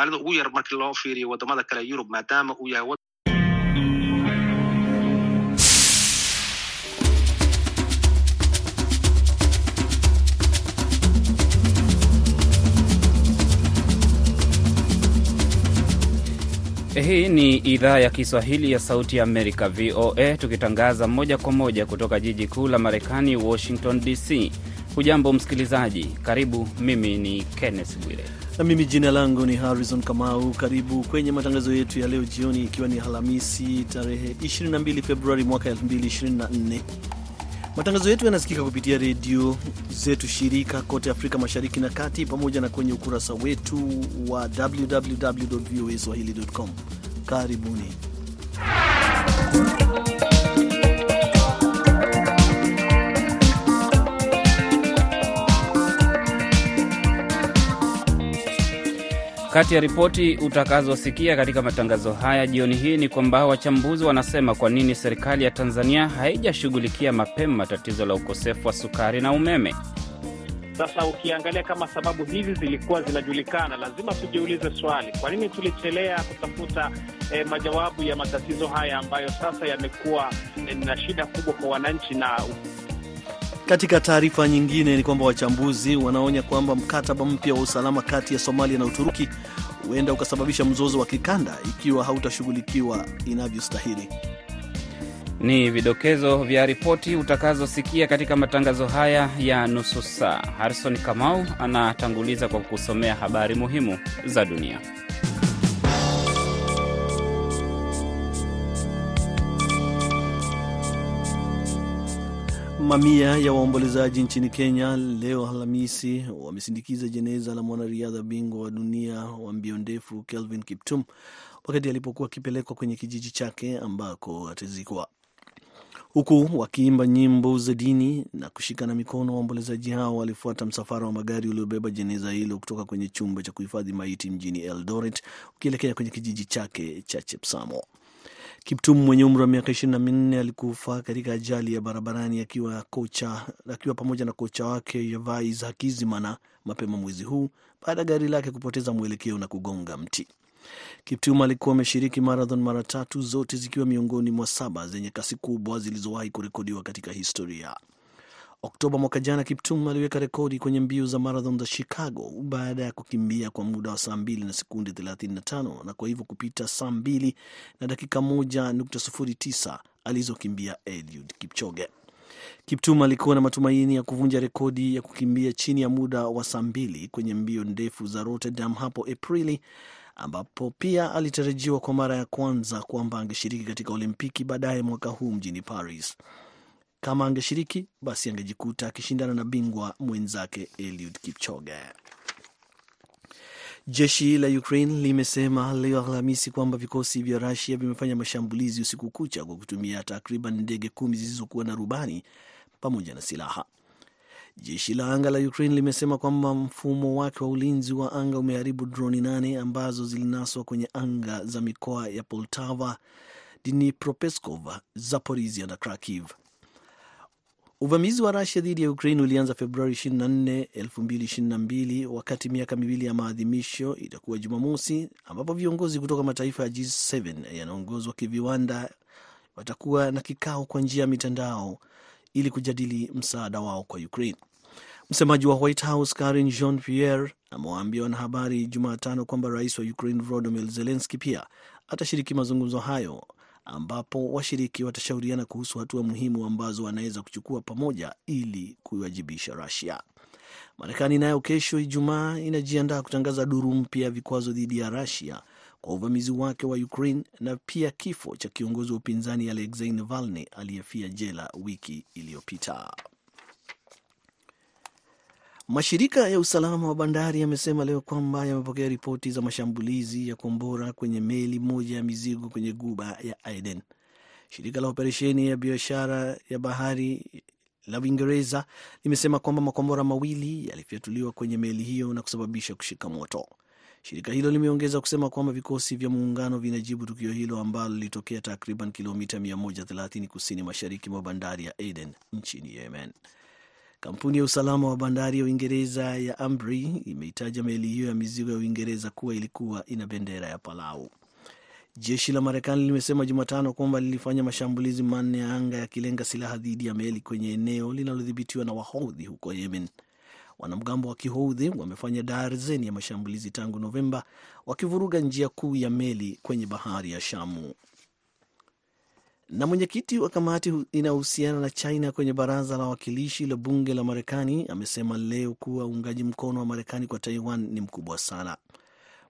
soomaalida ugu yar markii loo fiiriyo wadamada kale yurub maadaama uu yahay Hii ni idhaa ya Kiswahili ya Sauti ya Amerika, VOA, tukitangaza moja kwa moja kutoka jiji kuu la Marekani, Washington DC. Hujambo msikilizaji, karibu. Mimi ni Kenneth Bwire na mimi jina langu ni Harrison Kamau. Karibu kwenye matangazo yetu ya leo jioni, ikiwa ni Alhamisi tarehe 22 Februari mwaka 2024. Matangazo yetu yanasikika kupitia redio zetu shirika kote Afrika Mashariki na Kati, pamoja na kwenye ukurasa wetu wa www voa swahili.com. Karibuni. Kati ya ripoti utakazosikia katika matangazo haya jioni hii ni kwamba wachambuzi wanasema kwa nini serikali ya Tanzania haijashughulikia mapema tatizo la ukosefu wa sukari na umeme. Sasa ukiangalia kama sababu hizi zilikuwa zinajulikana, lazima tujiulize swali, kwa nini tulichelea kutafuta eh, majawabu ya matatizo haya ambayo sasa yamekuwa eh, na shida kubwa kwa wananchi na katika taarifa nyingine ni kwamba wachambuzi wanaonya kwamba mkataba mpya wa usalama kati ya Somalia na Uturuki huenda ukasababisha mzozo wa kikanda ikiwa hautashughulikiwa inavyostahili. Ni vidokezo vya ripoti utakazosikia katika matangazo haya ya nusu saa. Harrison Kamau anatanguliza kwa kusomea habari muhimu za dunia. Mamia ya waombolezaji nchini Kenya leo Alhamisi wamesindikiza jeneza la mwanariadha bingwa wa dunia wa mbio ndefu Kelvin Kiptum wakati alipokuwa akipelekwa kwenye kijiji chake ambako atazikwa, huku wakiimba nyimbo za dini na kushikana mikono. Waombolezaji hao walifuata msafara wa magari uliobeba jeneza hilo kutoka kwenye chumba cha kuhifadhi maiti mjini Eldoret ukielekea kwenye kijiji chake cha Chepsamo. Kiptum mwenye umri wa miaka ishirini na minne alikufa katika ajali ya barabarani akiwa kocha, akiwa pamoja na kocha wake Yavais Hakizimana mapema mwezi huu baada ya gari lake kupoteza mwelekeo na kugonga mti. Kiptum alikuwa ameshiriki marathon mara tatu, zote zikiwa miongoni mwa saba zenye kasi kubwa zilizowahi kurekodiwa katika historia. Oktoba mwaka jana, Kiptum aliweka rekodi kwenye mbio za marathon za Chicago baada ya kukimbia kwa muda wa saa 2 na sekunde 35 na kwa hivyo kupita saa 2 na dakika moja nukta sufuri tisa alizokimbia Eliud Kipchoge. Kiptum alikuwa na matumaini ya kuvunja rekodi ya kukimbia chini ya muda wa saa 2 kwenye mbio ndefu za Rotterdam hapo Aprili, ambapo pia alitarajiwa kwa mara ya kwanza kwamba angeshiriki katika Olimpiki baadaye mwaka huu mjini Paris. Kama angeshiriki basi angejikuta akishindana na bingwa mwenzake Eliud Kipchoge. Jeshi la Ukraine limesema leo Alhamisi kwamba vikosi vya Rusia vimefanya mashambulizi usiku kucha kwa kutumia takriban ndege kumi zisizokuwa na rubani pamoja na silaha. Jeshi la anga la Ukraine limesema kwamba mfumo wake wa ulinzi wa anga umeharibu droni nane ambazo zilinaswa kwenye anga za mikoa ya Poltava, Dnipropetrovsk, Zaporizhia na Kharkiv. Uvamizi wa Rusia dhidi ya Ukraine ulianza Februari 24, 2022 wakati miaka miwili ya maadhimisho itakuwa Jumamosi, ambapo viongozi kutoka mataifa ya G7 yanaongozwa kiviwanda watakuwa na kikao kwa njia ya mitandao ili kujadili msaada wao kwa Ukraine. Msemaji wa White House Karin Jean Pierre amewaambia wanahabari Jumatano kwamba rais wa Ukraine Volodymyr Zelensky pia atashiriki mazungumzo hayo ambapo washiriki watashauriana kuhusu hatua muhimu ambazo wanaweza kuchukua pamoja ili kuiwajibisha Rusia. Marekani nayo kesho Ijumaa inajiandaa kutangaza duru mpya ya vikwazo dhidi ya Rusia kwa uvamizi wake wa Ukraine na pia kifo cha kiongozi wa upinzani Alexei Navalny aliyefia jela wiki iliyopita. Mashirika ya usalama wa bandari yamesema leo kwamba yamepokea ripoti za mashambulizi ya kombora kwenye meli moja ya mizigo kwenye guba ya Aden. Shirika la operesheni ya biashara ya bahari la Uingereza limesema kwamba makombora mawili yalifyatuliwa kwenye meli hiyo na kusababisha kushika moto. Shirika hilo limeongeza kusema kwamba vikosi vya muungano vinajibu tukio hilo ambalo lilitokea takriban kilomita 130 kusini mashariki mwa bandari ya Aden nchini Yemen. Kampuni ya usalama wa bandari ya Uingereza ya Ambrey imeitaja meli hiyo ya mizigo ya Uingereza kuwa ilikuwa ina bendera ya Palau. Jeshi la Marekani limesema Jumatano kwamba lilifanya mashambulizi manne ya anga yakilenga silaha dhidi ya meli kwenye eneo linalodhibitiwa na Wahodhi huko Yemen. Wanamgambo wa Kihoudhi wamefanya darzeni ya mashambulizi tangu Novemba, wakivuruga njia kuu ya meli kwenye bahari ya Shamu. Na mwenyekiti wa kamati inayohusiana na China kwenye baraza la wawakilishi la bunge la Marekani amesema leo kuwa uungaji mkono wa Marekani kwa Taiwan ni mkubwa sana.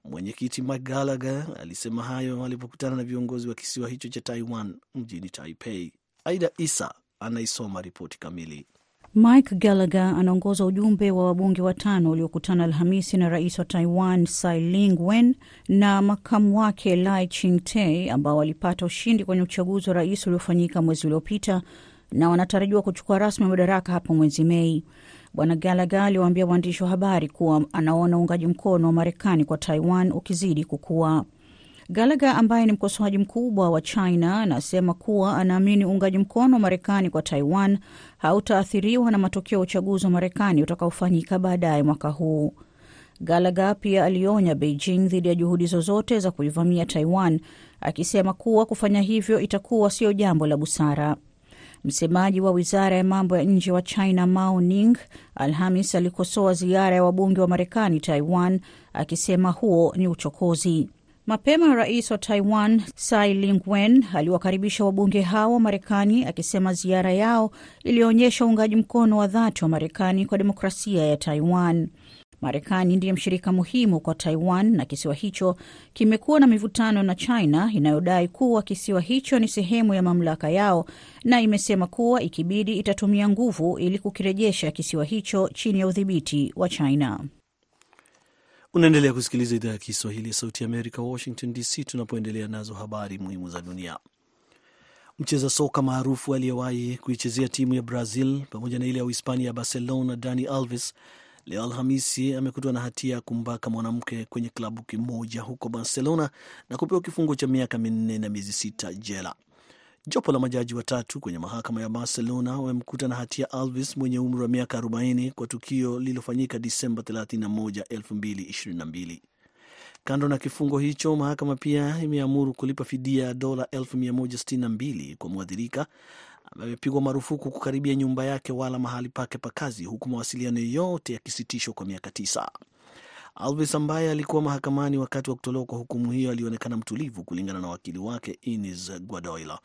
Mwenyekiti Mike Gallagher alisema hayo alipokutana na viongozi wa kisiwa hicho cha Taiwan mjini Taipei. Aida Isa anaisoma ripoti kamili. Mike Gallagher anaongoza ujumbe wa wabunge watano uliokutana Alhamisi na rais wa Taiwan Tsai Ing-wen na makamu wake Lai Ching-te ambao walipata ushindi kwenye uchaguzi wa rais uliofanyika mwezi uliopita na wanatarajiwa kuchukua rasmi madaraka hapo mwezi Mei. Bwana Gallagher aliwaambia waandishi wa habari kuwa anaona uungaji mkono wa Marekani kwa Taiwan ukizidi kukua. Gallagher ambaye ni mkosoaji mkubwa wa China anasema kuwa anaamini uungaji mkono wa Marekani kwa Taiwan hautaathiriwa na matokeo ya uchaguzi wa Marekani utakaofanyika baadaye mwaka huu. Gallagher pia alionya Beijing dhidi ya juhudi zozote za kuivamia Taiwan, akisema kuwa kufanya hivyo itakuwa sio jambo la busara. Msemaji wa wizara ya mambo ya nje wa China Mao Ning Alhamis alikosoa ziara ya wabunge wa Marekani Taiwan, akisema huo ni uchokozi. Mapema rais wa Taiwan Tsai Ing-wen aliwakaribisha wabunge hao wa Marekani akisema ziara yao ilionyesha uungaji mkono wa dhati wa Marekani kwa demokrasia ya Taiwan. Marekani ndiye mshirika muhimu kwa Taiwan na kisiwa hicho kimekuwa na mivutano na China inayodai kuwa kisiwa hicho ni sehemu ya mamlaka yao, na imesema kuwa ikibidi itatumia nguvu ili kukirejesha kisiwa hicho chini ya udhibiti wa China. Unaendelea kusikiliza idhaa ya Kiswahili ya Sauti ya Amerika, Washington DC, tunapoendelea nazo habari muhimu za dunia. Mcheza soka maarufu aliyewahi kuichezea timu ya Brazil pamoja na ile ya Uhispania ya Barcelona, Dani Alves leo Alhamisi amekutwa na hatia ya kumbaka mwanamke kwenye klabu kimoja huko Barcelona na kupewa kifungo cha miaka minne na miezi sita jela. Jopo la majaji watatu kwenye mahakama ya Barcelona wamemkuta na hatia Alves mwenye umri wa miaka 40 kwa tukio lililofanyika Disemba 31, 2022. Kando na kifungo hicho, mahakama pia imeamuru kulipa fidia ya dola 162 kwa mwathirika amepigwa marufuku kukaribia nyumba yake wala mahali pake pa kazi, huku mawasiliano yote yakisitishwa kwa miaka tisa. Alves ambaye alikuwa mahakamani wakati wa kutolewa kwa hukumu hiyo alionekana mtulivu, kulingana na wakili wake Ines Guadoila.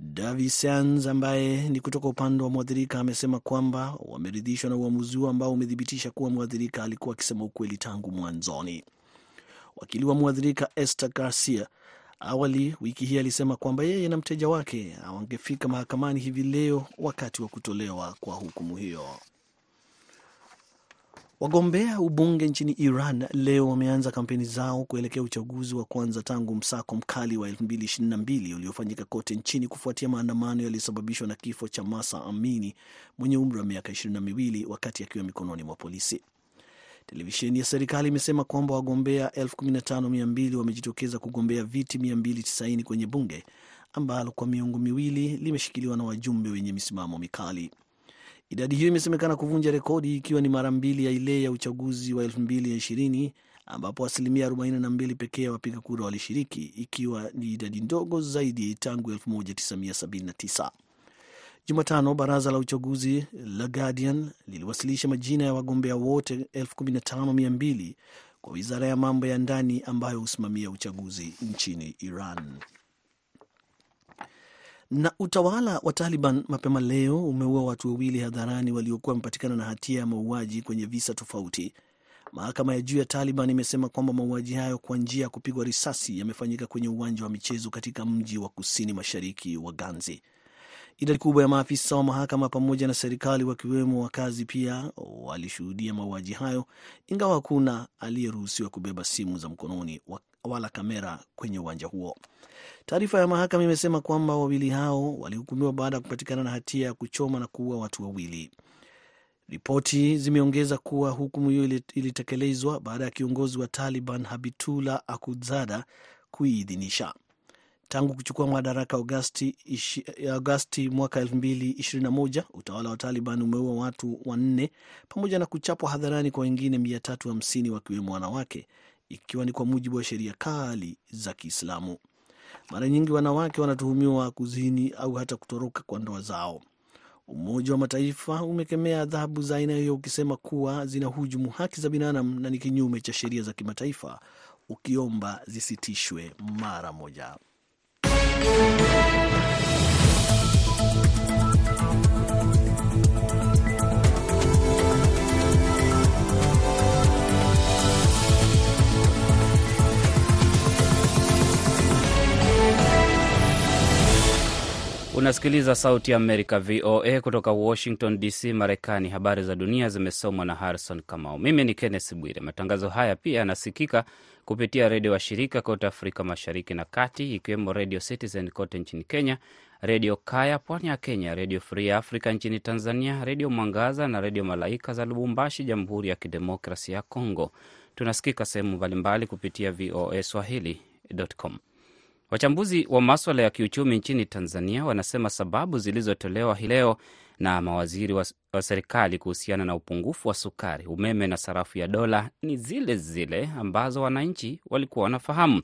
Davi sans ambaye ni kutoka upande wa mwathirika amesema kwamba wameridhishwa na uamuzi huo ambao umethibitisha kuwa mwathirika alikuwa akisema ukweli tangu mwanzoni. Wakili wa mwathirika Esther Garcia awali wiki hii alisema kwamba yeye na mteja wake hawangefika mahakamani hivi leo wakati wa kutolewa kwa hukumu hiyo. Wagombea ubunge nchini Iran leo wameanza kampeni zao kuelekea uchaguzi wa kwanza tangu msako mkali wa 2022 uliofanyika kote nchini kufuatia maandamano yaliyosababishwa na kifo cha Masa Amini mwenye umri wa miaka 22 wakati akiwa mikononi mwa polisi. Televisheni ya serikali imesema kwamba wagombea 15200 wamejitokeza kugombea viti 290 kwenye bunge ambalo kwa miongo miwili limeshikiliwa na wajumbe wenye misimamo mikali. Idadi hiyo imesemekana kuvunja rekodi ikiwa ni mara mbili ya ile ya uchaguzi wa 2020 ambapo asilimia 42 pekee ya wapiga kura walishiriki, ikiwa ni idadi ndogo zaidi tangu 1979. Jumatano, baraza la uchaguzi la Guardian liliwasilisha majina ya wagombea wote 15200 kwa wizara ya mambo ya ndani ambayo husimamia uchaguzi nchini Iran. Na utawala wa Taliban mapema leo umeua watu wawili hadharani waliokuwa wamepatikana na hatia ya mauaji kwenye visa tofauti. Mahakama ya juu ya Taliban imesema kwamba mauaji hayo kwa njia ya kupigwa risasi yamefanyika kwenye uwanja wa michezo katika mji wa kusini mashariki wa Ganzi. Idadi kubwa ya maafisa wa mahakama pamoja na serikali wakiwemo wakazi pia walishuhudia mauaji hayo, ingawa hakuna aliyeruhusiwa kubeba simu za mkononi wala kamera kwenye uwanja huo. Taarifa ya mahakama imesema kwamba wawili hao walihukumiwa baada ya kupatikana na hatia ya kuchoma na kuua watu wawili. Ripoti zimeongeza kuwa hukumu hiyo ilitekelezwa baada ya kiongozi wa Taliban Habitullah Akhundzada kuiidhinisha. Tangu kuchukua madaraka Agosti, Agosti mwaka 2021 utawala wa Taliban umeua watu wanne pamoja na kuchapwa hadharani kwa wengine 350 wakiwemo wanawake, ikiwa ni kwa mujibu wa sheria kali za Kiislamu. Mara nyingi wanawake wanatuhumiwa kuzini au hata kutoroka kwa ndoa zao. Umoja wa Mataifa umekemea adhabu za aina hiyo ukisema kuwa zinahujumu haki za binadamu na ni kinyume cha sheria za kimataifa, ukiomba zisitishwe mara moja. Unasikiliza Sauti ya Amerika, VOA, kutoka Washington DC, Marekani. Habari za dunia zimesomwa na Harrison Kamau. Mimi ni Kenneth Bwire. Matangazo haya pia yanasikika kupitia redio wa shirika kote Afrika Mashariki na Kati, ikiwemo Redio Citizen kote nchini Kenya, Redio Kaya pwani ya Kenya, Redio Free Africa nchini Tanzania, Redio Mwangaza na Redio Malaika za Lubumbashi, Jamhuri ya Kidemokrasia ya Kongo. Tunasikika sehemu mbalimbali kupitia VOA Swahili.com. Wachambuzi wa maswala ya kiuchumi nchini Tanzania wanasema sababu zilizotolewa hii leo na mawaziri wa, wa serikali kuhusiana na upungufu wa sukari, umeme na sarafu ya dola ni zile zile ambazo wananchi walikuwa wanafahamu.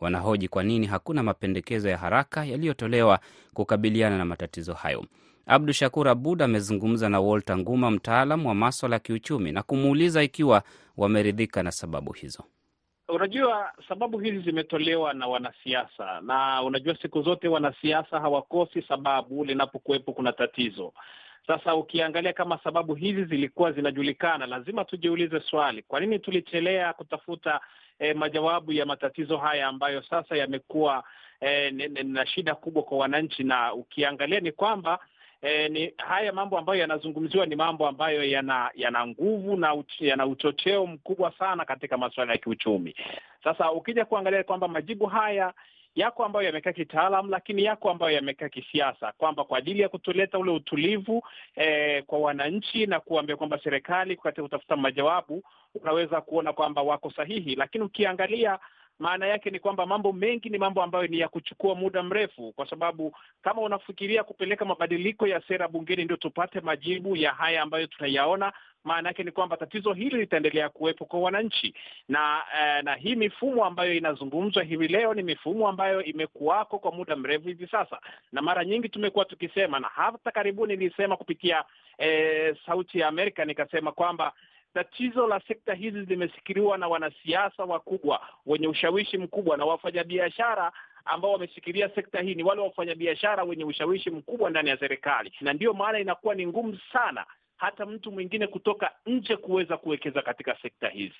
Wanahoji kwa nini hakuna mapendekezo ya haraka yaliyotolewa kukabiliana na matatizo hayo. Abdu Shakur Abud amezungumza na Walter Nguma, mtaalam wa maswala ya kiuchumi, na kumuuliza ikiwa wameridhika na sababu hizo. Unajua, sababu hizi zimetolewa na wanasiasa, na unajua siku zote wanasiasa hawakosi sababu linapokuwepo kuna tatizo. Sasa ukiangalia kama sababu hizi zilikuwa zinajulikana, lazima tujiulize swali, kwa nini tulichelea kutafuta eh, majawabu ya matatizo haya ambayo sasa yamekuwa eh, na shida kubwa kwa wananchi, na ukiangalia ni kwamba E, ni haya mambo ambayo yanazungumziwa ni mambo ambayo yana yana nguvu na uch, yana uchocheo mkubwa sana katika masuala ya kiuchumi. Sasa ukija kuangalia kwamba majibu haya yako ambayo yamekaa kitaalam, lakini yako ambayo yamekaa kisiasa, kwamba kwa ajili ya kutuleta ule utulivu eh, kwa wananchi na kuambia kwamba serikali katika kutafuta majawabu, unaweza kuona kwamba wako sahihi, lakini ukiangalia maana yake ni kwamba mambo mengi ni mambo ambayo ni ya kuchukua muda mrefu, kwa sababu kama unafikiria kupeleka mabadiliko ya sera bungeni ndio tupate majibu ya haya ambayo tunayaona, maana yake ni kwamba tatizo hili litaendelea kuwepo kwa wananchi. Na eh, na hii mifumo ambayo inazungumzwa hivi leo ni mifumo ambayo imekuwako kwa muda mrefu hivi sasa, na mara nyingi tumekuwa tukisema, na hata karibuni nilisema kupitia eh, Sauti ya Amerika nikasema kwamba tatizo la sekta hizi zimesikiliwa na wanasiasa wakubwa wenye ushawishi mkubwa na wafanyabiashara ambao wameshikilia sekta hii ni wale wafanyabiashara wenye ushawishi mkubwa ndani ya serikali, na ndiyo maana inakuwa ni ngumu sana hata mtu mwingine kutoka nje kuweza kuwekeza katika sekta hizi.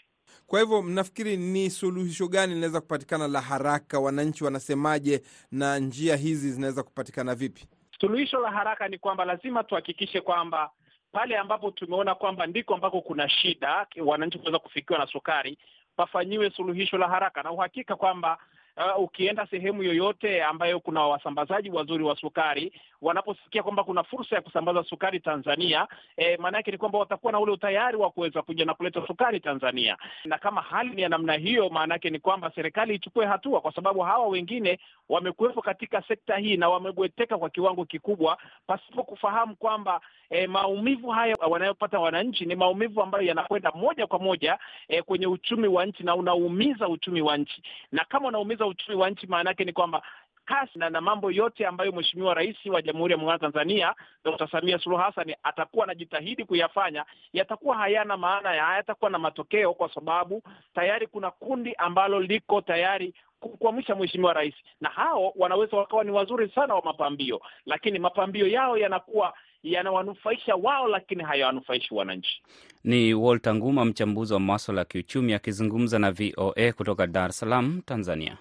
Kwa hivyo mnafikiri ni suluhisho gani linaweza kupatikana la haraka? Wananchi wanasemaje, na njia hizi zinaweza kupatikana vipi? Suluhisho la haraka ni kwamba lazima tuhakikishe kwamba pale ambapo tumeona kwamba ndiko ambako kuna shida wananchi kuweza kufikiwa na sukari, pafanyiwe suluhisho la haraka na uhakika kwamba Uh, ukienda sehemu yoyote ambayo kuna wasambazaji wazuri wa sukari, wanaposikia kwamba kuna fursa ya kusambaza sukari Tanzania, eh, maana yake ni kwamba watakuwa na ule utayari wa kuweza kuja na kuleta sukari Tanzania. Na kama hali ni ya namna hiyo, maana yake ni kwamba serikali ichukue hatua, kwa sababu hawa wengine wamekuwepo katika sekta hii na wamebweteka kwa kiwango kikubwa, pasipo kufahamu kwamba eh, maumivu haya wanayopata wananchi ni maumivu ambayo yanakwenda moja kwa moja e, kwenye uchumi wa nchi na unaumiza uchumi wa nchi, na kama unaumiza uchumi wa nchi maana yake ni kwamba kasi na, na mambo yote ambayo Mheshimiwa Rais wa Jamhuri ya Muungano wa Tanzania Dr. Samia Suluhu Hassan atakuwa anajitahidi kuyafanya yatakuwa hayana maana ya hayatakuwa na matokeo, kwa sababu tayari kuna kundi ambalo liko tayari kukwamisha Mheshimiwa Rais, na hao wanaweza wakawa ni wazuri sana wa mapambio, lakini mapambio yao yanakuwa yanawanufaisha wao, lakini hayawanufaishi wananchi. Ni Walter Nguma, mchambuzi wa maswala ya kiuchumi akizungumza na VOA kutoka Dar es Salaam, Tanzania.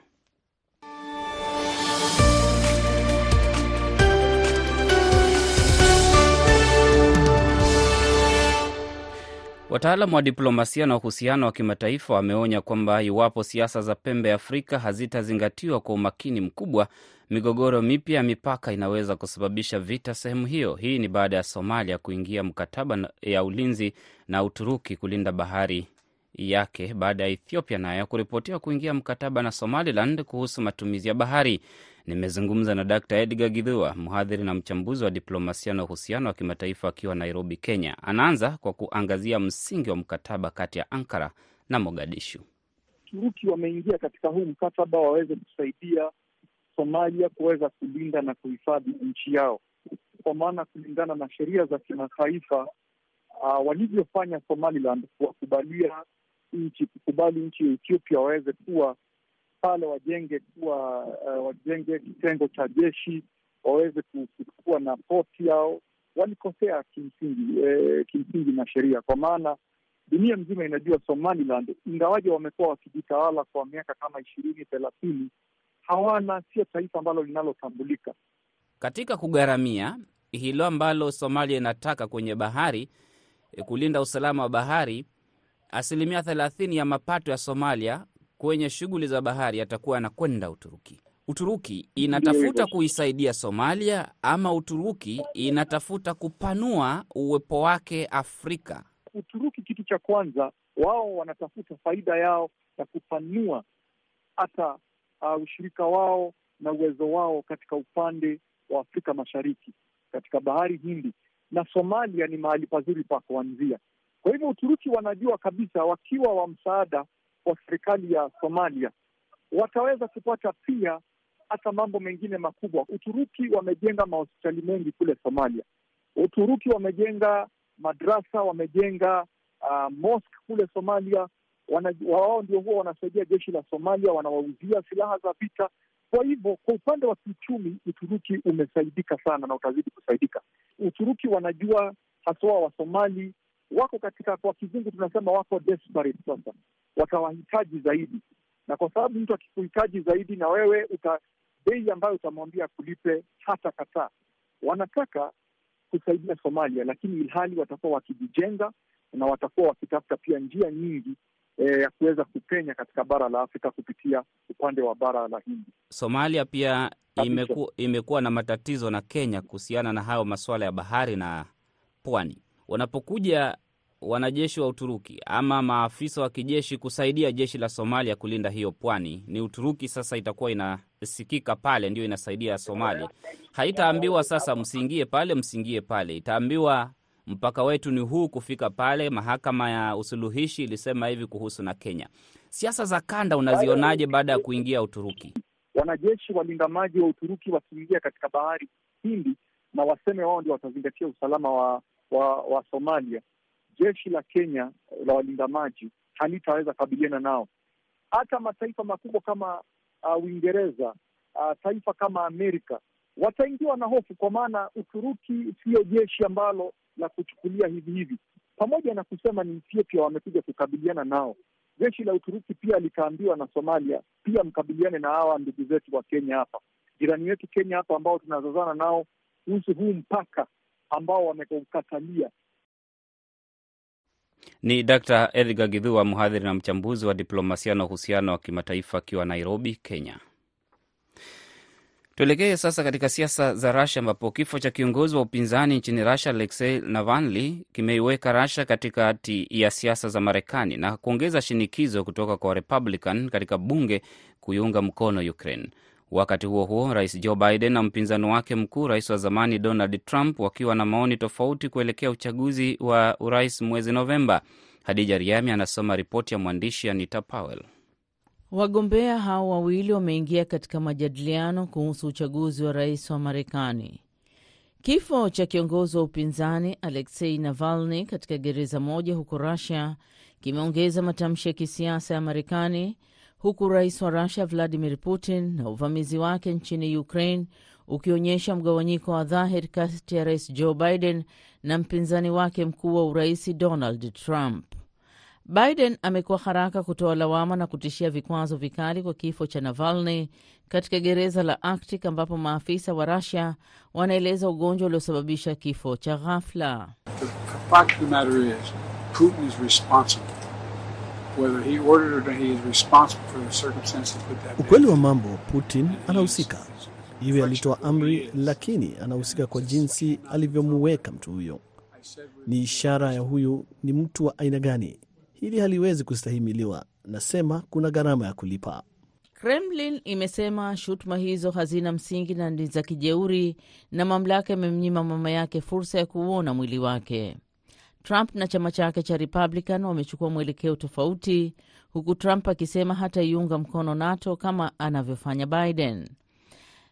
Wataalamu wa diplomasia na uhusiano wa kimataifa wameonya kwamba iwapo siasa za pembe ya Afrika hazitazingatiwa kwa umakini mkubwa, migogoro mipya ya mipaka inaweza kusababisha vita sehemu hiyo. Hii ni baada ya Somalia kuingia mkataba ya ulinzi na Uturuki kulinda bahari yake baada ya Ethiopia nayo kuripotiwa kuingia mkataba na Somaliland kuhusu matumizi ya bahari. Nimezungumza na Dr Edgar Githua, mhadhiri na mchambuzi wa diplomasia na uhusiano wa kimataifa akiwa Nairobi, Kenya. Anaanza kwa kuangazia msingi wa mkataba kati ya Ankara na Mogadishu. Turuki wameingia katika huu mkataba waweze kusaidia Somalia kuweza kulinda na kuhifadhi nchi yao, kwa maana kulingana na sheria za kimataifa uh, walivyofanya Somaliland kuwakubalia nchi kukubali nchi ya Ethiopia waweze kuwa pale, wajenge kuwa uh, wajenge kitengo cha jeshi, waweze kuwa na poti yao, walikosea kimsingi, eh, kimsingi na sheria, kwa maana dunia mzima inajua Somaliland, ingawaje wamekuwa wakijitawala kwa miaka kama ishirini thelathini, hawana sio taifa ambalo linalotambulika katika kugharamia hilo ambalo Somalia inataka kwenye bahari, kulinda usalama wa bahari. Asilimia thelathini ya mapato ya Somalia kwenye shughuli za bahari atakuwa anakwenda Uturuki. Uturuki inatafuta kuisaidia Somalia ama Uturuki inatafuta kupanua uwepo wake Afrika? Uturuki, kitu cha kwanza, wao wanatafuta faida yao ya kupanua hata uh, ushirika wao na uwezo wao katika upande wa Afrika Mashariki, katika bahari Hindi, na Somalia ni mahali pazuri pa kuanzia. Kwa hivyo Uturuki wanajua kabisa wakiwa wa msaada wa serikali ya Somalia wataweza kupata pia hata mambo mengine makubwa. Uturuki wamejenga mahospitali mengi kule Somalia. Uturuki wamejenga madrasa, wamejenga uh, mosque kule Somalia. Wao ndio huwa wanasaidia jeshi la Somalia, wanawauzia silaha za vita. Kwa hivyo kwa upande wa kiuchumi Uturuki umesaidika sana na utazidi kusaidika. Uturuki wanajua haswa Wasomali wako katika, kwa kizungu tunasema wako desperate sasa, watawahitaji zaidi, na kwa sababu mtu akikuhitaji zaidi na wewe uta bei ambayo utamwambia kulipe hata kataa. Wanataka kusaidia Somalia, lakini ilhali watakuwa wakijijenga na watakuwa wakitafuta pia njia nyingi ya e, kuweza kupenya katika bara la Afrika kupitia upande wa bara la Hindi. Somalia pia imeku, imekuwa na matatizo na Kenya kuhusiana na hayo masuala ya bahari na pwani. Wanapokuja wanajeshi wa Uturuki ama maafisa wa kijeshi kusaidia jeshi la Somalia kulinda hiyo pwani, ni Uturuki sasa itakuwa inasikika pale, ndio inasaidia Somalia. Haitaambiwa sasa msiingie pale, msiingie pale, itaambiwa mpaka wetu ni huu kufika pale. Mahakama ya usuluhishi ilisema hivi kuhusu na Kenya. Siasa za kanda unazionaje baada ya kuingia Uturuki? Wanajeshi walinda maji wa Uturuki wakiingia katika bahari Hindi na waseme wao ndio watazingatia usalama wa, wa, wa Somalia, jeshi la Kenya la walinda maji halitaweza kabiliana nao. Hata mataifa makubwa kama Uingereza, uh, uh, taifa kama Amerika wataingiwa na hofu, kwa maana Uturuki siyo jeshi ambalo la kuchukulia hivi hivi. Pamoja na kusema ni Ethiopia wamekuja kukabiliana nao, jeshi la Uturuki pia likaambiwa na Somalia pia mkabiliane na hawa ndugu zetu wa Kenya hapa, jirani wetu Kenya hapa, ambao tunazozana nao kuhusu huu mpaka ambao wameukatalia. Ni Dr. Edgar Githua, mhadhiri na mchambuzi wa diplomasia na uhusiano wa kimataifa akiwa Nairobi, Kenya. Tuelekee sasa katika siasa za Rasia, ambapo kifo cha kiongozi wa upinzani nchini Rasia Aleksei Navalny kimeiweka Rasia katikati ya siasa za Marekani na kuongeza shinikizo kutoka kwa Republican katika bunge kuiunga mkono Ukraine. Wakati huo huo, rais Joe Biden na mpinzani wake mkuu, rais wa zamani Donald Trump, wakiwa na maoni tofauti kuelekea uchaguzi wa urais mwezi Novemba. Hadija Riami anasoma ripoti ya mwandishi Anita Powell. Wagombea hao wawili wameingia katika majadiliano kuhusu uchaguzi wa rais wa Marekani. Kifo cha kiongozi wa upinzani Aleksei Navalny katika gereza moja huko Rusia kimeongeza matamshi ya kisiasa ya Marekani, huku rais wa Rusia Vladimir Putin na uvamizi wake nchini Ukraine ukionyesha mgawanyiko wa dhahiri kati ya rais Joe Biden na mpinzani wake mkuu wa urais Donald Trump. Biden amekuwa haraka kutoa lawama na kutishia vikwazo vikali kwa kifo cha Navalny katika gereza la Arctic ambapo maafisa wa Russia wanaeleza ugonjwa uliosababisha kifo cha ghafla. Ukweli wa mambo, Putin anahusika, iwe alitoa amri, lakini anahusika kwa jinsi alivyomuweka mtu huyo. Ni ishara ya huyu ni mtu wa aina gani. hili haliwezi kustahimiliwa. Nasema kuna gharama ya kulipa. Kremlin imesema shutuma hizo hazina msingi na ni za kijeuri, na mamlaka imemnyima mama yake fursa ya kuuona mwili wake. Trump na chama chake cha Republican wamechukua mwelekeo tofauti, huku Trump akisema hataiunga mkono NATO kama anavyofanya Biden.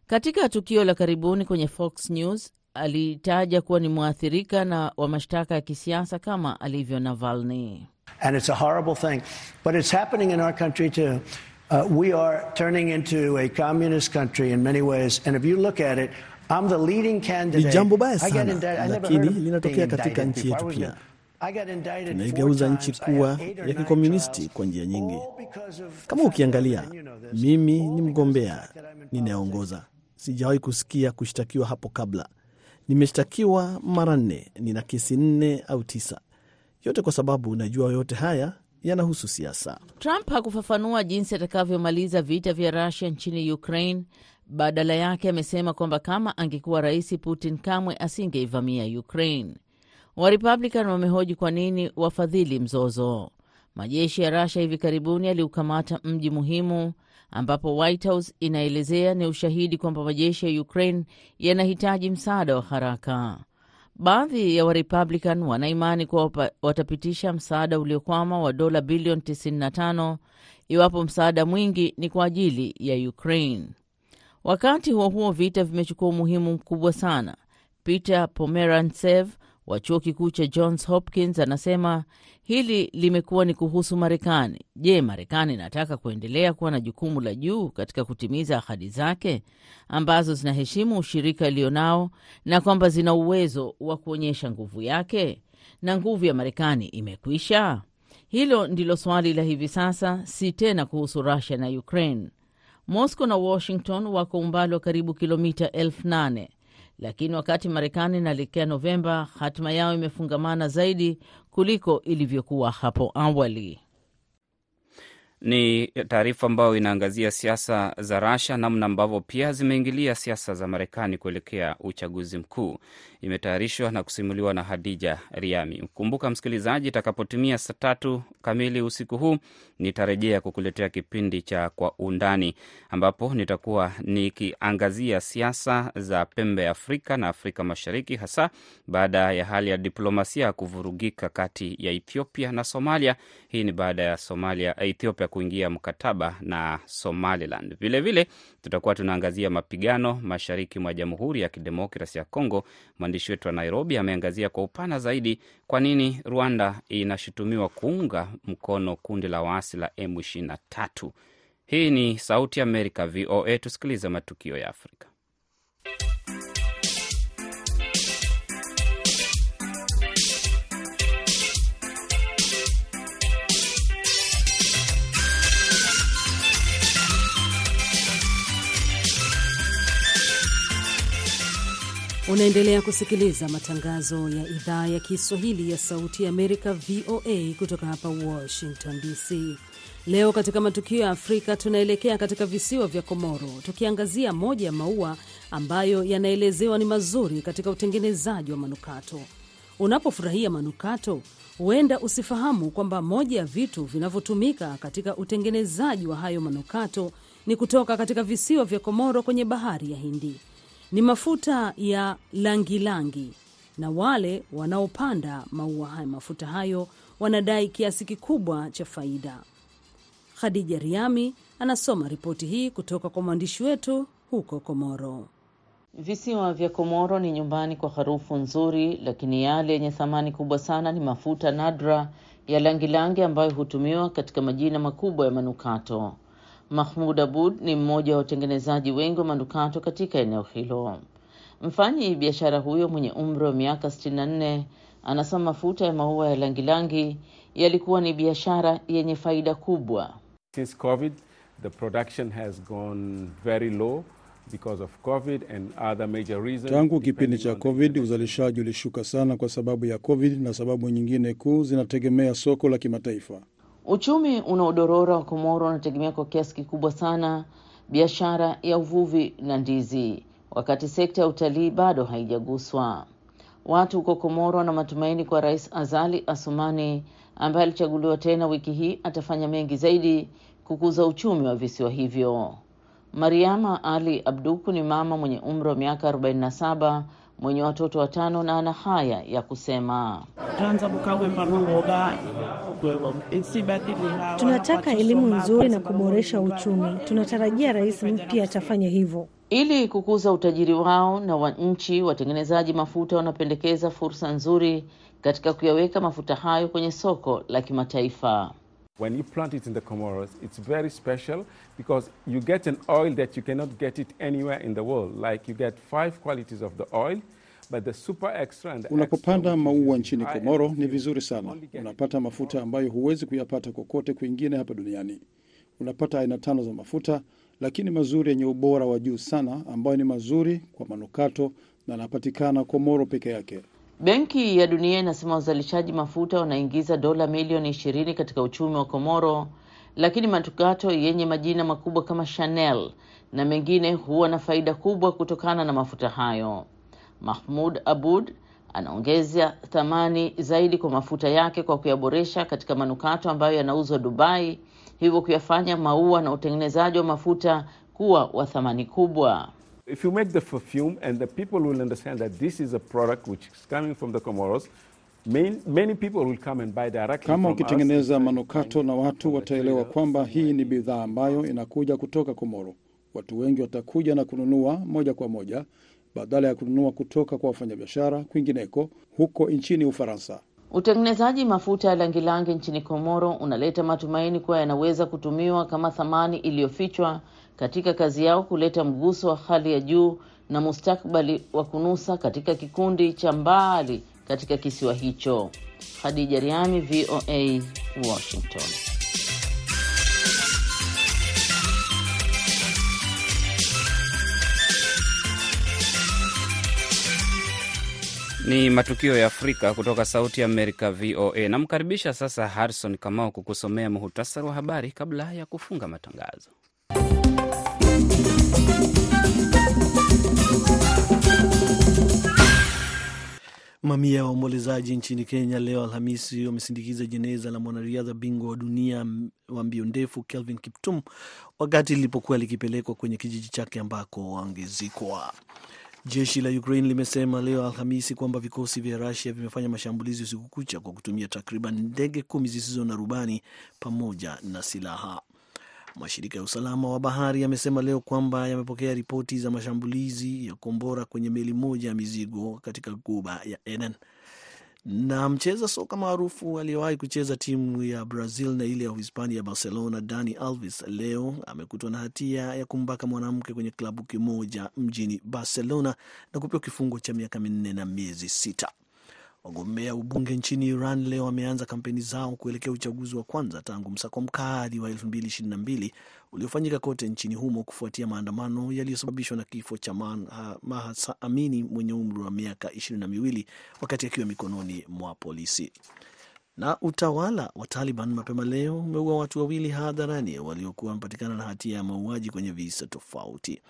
Katika tukio la karibuni kwenye Fox News alitaja kuwa ni mwathirika na wa mashtaka ya kisiasa kama alivyo Navalny. Ni jambo baya I sana, indicted- I never lakini linatokea katika nchi yetu. Pia. I got indicted four Tunaigeuza nchi kuwa ya kikomunisti kwa njia nyingi. all because of Kama ukiangalia, that, and you know this, mimi ni mgombea ninayeongoza. Sijawahi kusikia kushtakiwa hapo kabla. Nimeshtakiwa mara nne, nina kesi nne au tisa, yote kwa sababu najua yote haya yanahusu siasa. Trump hakufafanua jinsi atakavyomaliza vita vya Rusia nchini Ukraine. Badala yake amesema kwamba kama angekuwa rais, Putin kamwe asingeivamia Ukraine. Warepublican wamehoji kwa nini wafadhili mzozo. Majeshi ya Rusia hivi karibuni yaliukamata mji muhimu ambapo White House inaelezea ni ushahidi kwamba majeshi ya Ukraine yanahitaji msaada wa haraka. Baadhi ya Warepublican wanaimani kuwa watapitisha msaada uliokwama wa dola bilioni 95 iwapo msaada mwingi ni kwa ajili ya Ukraine. Wakati huo huo, vita vimechukua umuhimu mkubwa sana. Peter Pomerantsev wa chuo kikuu cha Johns Hopkins anasema hili limekuwa ni kuhusu Marekani. Je, Marekani inataka kuendelea kuwa na jukumu la juu katika kutimiza ahadi zake ambazo zinaheshimu ushirika ilionao na kwamba zina uwezo wa kuonyesha nguvu yake, na nguvu ya Marekani imekwisha? Hilo ndilo swali la hivi sasa, si tena kuhusu Rusia na Ukraine. Moscow na Washington wako umbali wa karibu kilomita elfu nane lakini wakati Marekani inaelekea Novemba, hatima yao imefungamana zaidi kuliko ilivyokuwa hapo awali. Ni taarifa ambayo inaangazia siasa za Rasha, namna ambavyo pia zimeingilia siasa za Marekani kuelekea uchaguzi mkuu. Imetayarishwa na kusimuliwa na Hadija Riami. Kumbuka msikilizaji, itakapotimia saa tatu kamili usiku huu nitarejea kukuletea kipindi cha Kwa Undani, ambapo nitakuwa nikiangazia siasa za pembe ya Afrika na Afrika Mashariki, hasa baada ya hali ya diplomasia kuvurugika kati ya Ethiopia na Somalia. Hii ni baada ya Somalia, Ethiopia kuingia mkataba na Somaliland. Vilevile tutakuwa tunaangazia mapigano mashariki mwa Jamhuri ya Kidemokrasi ya Kongo. Mwandishi wetu wa Nairobi ameangazia kwa upana zaidi kwa nini Rwanda inashutumiwa kuunga mkono kundi la waasi la M23. Hii ni Sauti Amerika, VOA. Tusikilize matukio ya Afrika. Unaendelea kusikiliza matangazo ya idhaa ya Kiswahili ya Sauti ya Amerika, VOA, kutoka hapa Washington DC. Leo katika matukio ya Afrika tunaelekea katika visiwa vya Komoro, tukiangazia moja ya maua ambayo yanaelezewa ni mazuri katika utengenezaji wa manukato. Unapofurahia manukato, huenda usifahamu kwamba moja ya vitu vinavyotumika katika utengenezaji wa hayo manukato ni kutoka katika visiwa vya Komoro kwenye bahari ya Hindi ni mafuta ya langilangi na wale wanaopanda maua haya mafuta hayo wanadai kiasi kikubwa cha faida. Khadija Riami anasoma ripoti hii kutoka kwa mwandishi wetu huko Komoro. Visiwa vya Komoro ni nyumbani kwa harufu nzuri, lakini yale yenye thamani kubwa sana ni mafuta nadra ya langilangi ambayo hutumiwa katika majina makubwa ya manukato. Mahmud Abud ni mmoja wa watengenezaji wengi wa manukato katika eneo hilo. Mfanyi biashara huyo mwenye umri wa miaka 64 anasema mafuta ya maua ya langilangi yalikuwa ni biashara yenye faida kubwa. Since COVID, the production has gone very low because of COVID and other major reasons. Tangu kipindi cha COVID uzalishaji ulishuka sana kwa sababu ya COVID na sababu nyingine kuu zinategemea soko la kimataifa. Uchumi unaodorora wa Komoro unategemea kwa kiasi kikubwa sana biashara ya uvuvi na ndizi, wakati sekta ya utalii bado haijaguswa. Watu huko Komoro wana matumaini kwa Rais Azali Asumani ambaye alichaguliwa tena wiki hii atafanya mengi zaidi kukuza uchumi wa visiwa hivyo. Mariama Ali Abduku ni mama mwenye umri wa miaka 47 mwenye watoto watano na ana haya ya kusema. Tunataka elimu nzuri na kuboresha uchumi. Tunatarajia rais mpya atafanya hivyo. Ili kukuza utajiri wao na wa nchi, watengenezaji mafuta wanapendekeza fursa nzuri katika kuyaweka mafuta hayo kwenye soko la kimataifa. When you plant it in the Comoros, it's very special because you get an oil that you cannot get it anywhere in the world. Like you get five qualities of the oil, but the super extra and the Unapopanda maua nchini Komoro ni vizuri sana. Unapata mafuta ambayo huwezi kuyapata kokote kwingine hapa duniani. Unapata aina tano za mafuta, lakini mazuri yenye ubora wa juu sana, ambayo ni mazuri kwa manukato na yanapatikana Komoro peke yake. Benki ya Dunia inasema wazalishaji mafuta wanaingiza dola milioni ishirini katika uchumi wa Komoro, lakini manukato yenye majina makubwa kama Chanel na mengine huwa na faida kubwa kutokana na mafuta hayo. Mahmud Abud anaongeza thamani zaidi kwa mafuta yake kwa kuyaboresha katika manukato ambayo yanauzwa Dubai, hivyo kuyafanya maua na utengenezaji wa mafuta kuwa wa thamani kubwa. If you make the perfume and the people will understand that this is a product which is coming from the Comoros, main, many people will come and buy directly Kama ukitengeneza manukato na watu wataelewa kwamba hii ni bidhaa ambayo inakuja kutoka Komoro, watu wengi watakuja na kununua moja kwa moja badala ya kununua kutoka kwa wafanyabiashara kwingineko huko nchini Ufaransa. Utengenezaji mafuta ya langilangi nchini Komoro unaleta matumaini kuwa yanaweza kutumiwa kama thamani iliyofichwa katika kazi yao kuleta mguso wa hali ya juu na mustakbali wa kunusa katika kikundi cha mbali katika kisiwa hicho. Khadija Riami, VOA, Washington. Ni matukio ya Afrika kutoka Sauti ya Amerika, VOA. Namkaribisha sasa Harrison Kamau kukusomea muhutasari wa habari kabla ya kufunga matangazo. Mamia ya waombolezaji nchini Kenya leo Alhamisi wamesindikiza jeneza la mwanariadha bingwa wa dunia wa mbio ndefu Kelvin Kiptum wakati lilipokuwa likipelekwa kwenye kijiji chake ambako wangezikwa. Jeshi la Ukraine limesema leo Alhamisi kwamba vikosi vya Rusia vimefanya mashambulizi usiku kucha kwa kutumia takriban ndege kumi zisizo na rubani pamoja na silaha. Mashirika ya usalama wa bahari yamesema leo kwamba yamepokea ripoti za mashambulizi ya kombora kwenye meli moja ya mizigo katika guba ya Eden. Na mcheza soka maarufu aliyewahi kucheza timu ya Brazil na ile ya Uhispania Barcelona, Dani Alves leo amekutwa na hatia ya kumbaka mwanamke kwenye klabu kimoja mjini Barcelona na kupewa kifungo cha miaka minne na miezi sita. Wagombea ubunge nchini Iran leo wameanza kampeni zao kuelekea uchaguzi wa kwanza tangu msako mkali wa 2022 uliofanyika kote nchini humo kufuatia maandamano yaliyosababishwa na kifo cha Mahsa Amini mwenye umri wa miaka ishirini na miwili wakati akiwa mikononi mwa polisi. Na utawala wa Taliban mapema leo umeua watu wawili hadharani waliokuwa wamepatikana na hatia ya mauaji kwenye visa tofauti.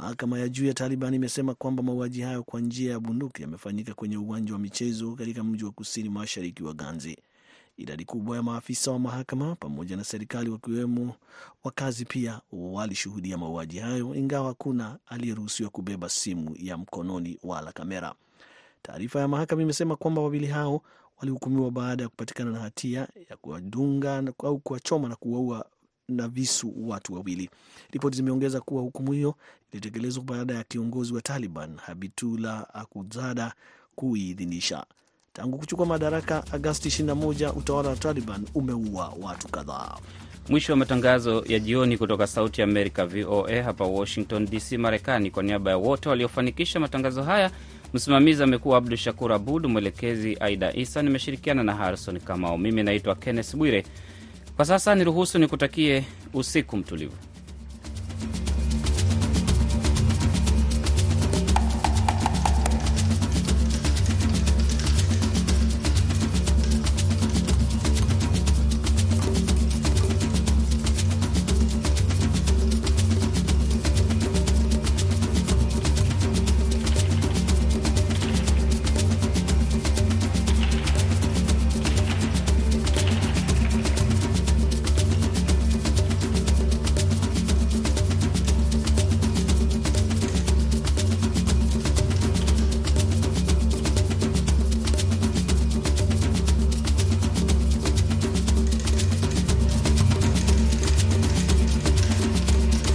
Mahakama ya juu ya Taliban imesema kwamba mauaji hayo kwa njia ya bunduki yamefanyika kwenye uwanja wa michezo katika mji wa kusini mashariki wa Ganzi. Idadi kubwa ya maafisa wa mahakama pamoja na serikali wakiwemo wakazi pia walishuhudia mauaji hayo, ingawa hakuna aliyeruhusiwa kubeba simu ya mkononi wala kamera. Taarifa ya mahakama imesema kwamba wawili hao walihukumiwa baada ya kupatikana na hatia ya kuwadunga au kuwachoma na kuwaua na visu watu wawili. Ripoti zimeongeza kuwa hukumu hiyo ilitekelezwa baada ya kiongozi wa Taliban Habitullah Akhundzada kuiidhinisha. Tangu kuchukua madaraka Agasti 21, utawala wa Taliban umeua watu kadhaa. Mwisho wa matangazo ya jioni kutoka Sauti Amerika, VOA hapa Washington DC, Marekani. Kwa niaba ya wote waliofanikisha matangazo haya, msimamizi amekuwa Abdu Shakur Abud, mwelekezi Aida Isa, nimeshirikiana na Harrison Kamau. Mimi naitwa Kenneth Bwire. Kwa sasa niruhusu nikutakie usiku mtulivu.